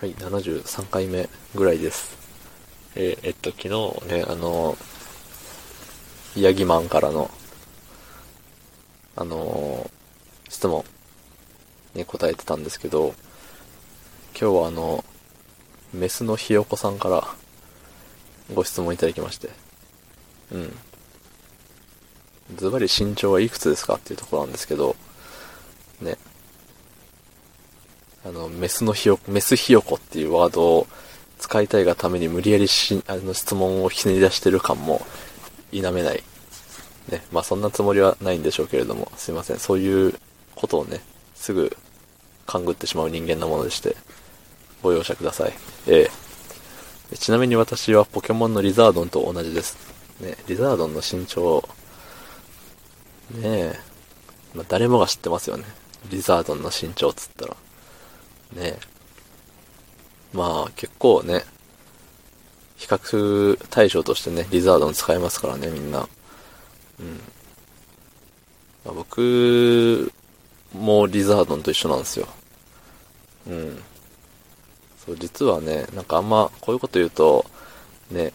はい、73回目ぐらいです。えーえっと、昨日ね、あの、ヤギマンからの、あの、質問に答えてたんですけど、今日はあの、メスのひよこさんからご質問いただきまして、うん。ズバリ身長はいくつですかっていうところなんですけど、ね。あの、メスのひよ、メスひよこっていうワードを使いたいがために無理やりし、あの質問をひねり出してる感も否めない。ね。まあそんなつもりはないんでしょうけれども、すいません。そういうことをね、すぐ勘ぐってしまう人間なものでして、ご容赦ください。ええちなみに私はポケモンのリザードンと同じです。ね、リザードンの身長、ねえ、まあ、誰もが知ってますよね。リザードンの身長っつったら。ね。まあ結構ね、比較対象としてね、リザードン使えますからね、みんな。うん。まあ、僕もリザードンと一緒なんですよ。うん。そう、実はね、なんかあんまこういうこと言うと、ね、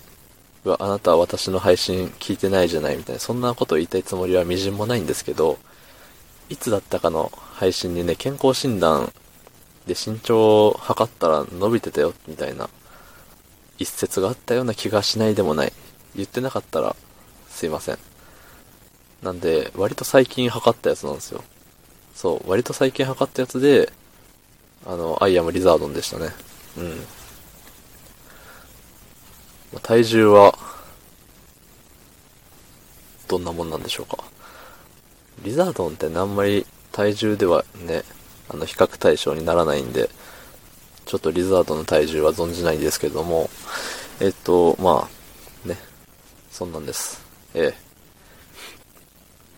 うわ、あなたは私の配信聞いてないじゃないみたいな、そんなこと言いたいつもりはみじんもないんですけど、いつだったかの配信にね、健康診断で身長を測ったら伸びてたよ、みたいな一節があったような気がしないでもない。言ってなかったら、すいません。なんで、割と最近測ったやつなんですよ。そう、割と最近測ったやつで、あの、アイアムリザードンでしたね。うん。体重は、どんなもんなんでしょうか。リザードンってね、あんまり体重ではね、あの、比較対象にならないんで、ちょっとリザードの体重は存じないんですけども、えっと、まあ、ね、そんなんです。え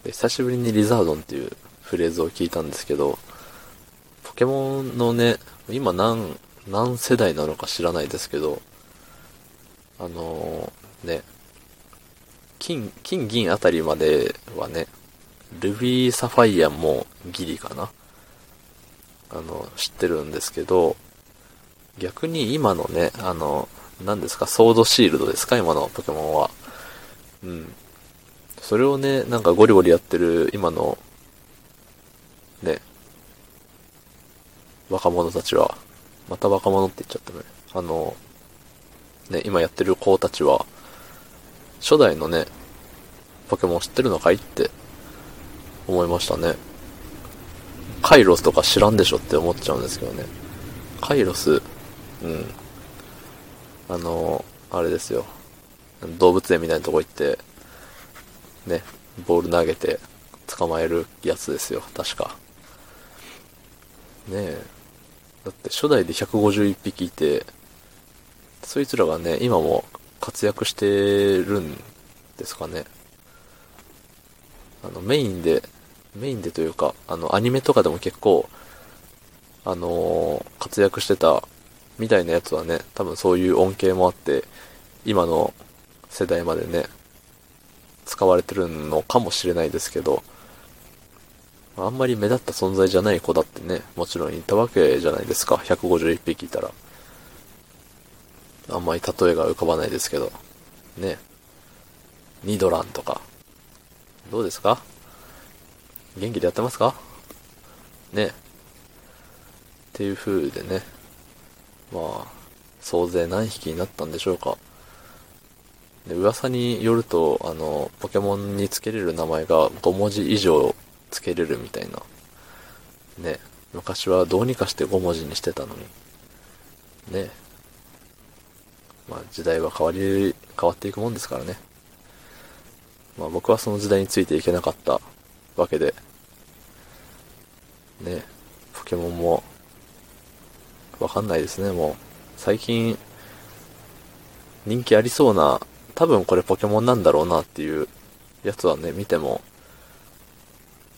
え。久しぶりにリザードンっていうフレーズを聞いたんですけど、ポケモンのね、今何、何世代なのか知らないですけど、あのーね、金、金銀あたりまではね、ルビーサファイアもギリかな。あの、知ってるんですけど、逆に今のね、あの、何ですか、ソードシールドですか今のポケモンは。うん。それをね、なんかゴリゴリやってる今の、ね、若者たちは、また若者って言っちゃったね。あの、ね、今やってる子たちは、初代のね、ポケモン知ってるのかいって思いましたね。カイロスとか知らんでしょって思っちゃうんですけどね。カイロス、うん。あの、あれですよ。動物園みたいなとこ行って、ね、ボール投げて捕まえるやつですよ、確か。ねえ。だって初代で151匹いて、そいつらがね、今も活躍してるんですかね。あの、メインで、メインでというか、あの、アニメとかでも結構、あのー活躍してたみたいなやつはね、多分そういう恩恵もあって、今の世代までね、使われてるのかもしれないですけど、あんまり目立った存在じゃない子だってね、もちろんいたわけじゃないですか。151匹いたら。あんまり例えが浮かばないですけど。ね。ニドランとか。どうですか？元気でやってますか？ね。っていう風でね。まあ、総勢何匹になったんでしょうか。で、噂によると、あの、ポケモンにつけれる名前が5文字以上つけれるみたいな。ね。昔はどうにかして5文字にしてたのに。ね。まあ時代は変わり、変わっていくもんですからね。まあ僕はその時代についていけなかったわけで。ね。ポケモンも、わかんないですね、もう。最近、人気ありそうな、多分これポケモンなんだろうなっていうやつはね、見ても、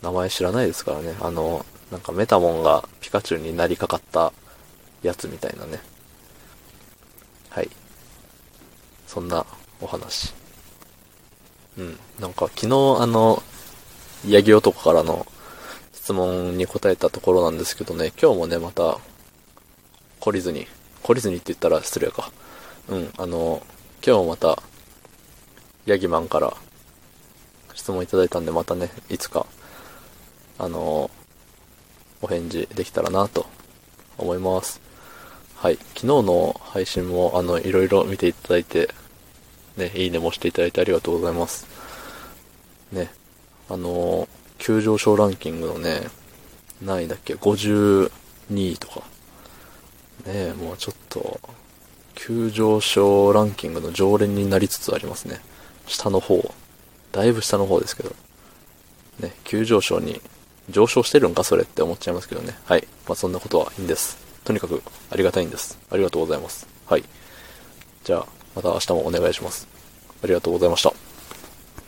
名前知らないですからね。あの、なんかメタモンがピカチュウになりかかったやつみたいなね。はい。そんなお話。うん。なんか昨日あの、ヤギ男からの質問に答えたところなんですけどね、今日もね、また、懲りずに懲りずにって言ったら失礼か。うん、あの、今日もまた、ヤギマンから質問いただいたんで、またね、いつか、あの、お返事できたらなと思います。はい。昨日の配信も、あの、いろいろ見ていただいて、ね、いいねもしていただいてありがとうございます。ね、あの、急上昇ランキングのね、何位だっけ、52位とか。ねもうちょっと、急上昇ランキングの常連になりつつありますね。下の方。だいぶ下の方ですけど。ね、急上昇に上昇してるんかそれって思っちゃいますけどね。はい。まあそんなことはいいんです。とにかくありがたいんです。ありがとうございます。はい。じゃあ、また明日もお願いします。ありがとうございました。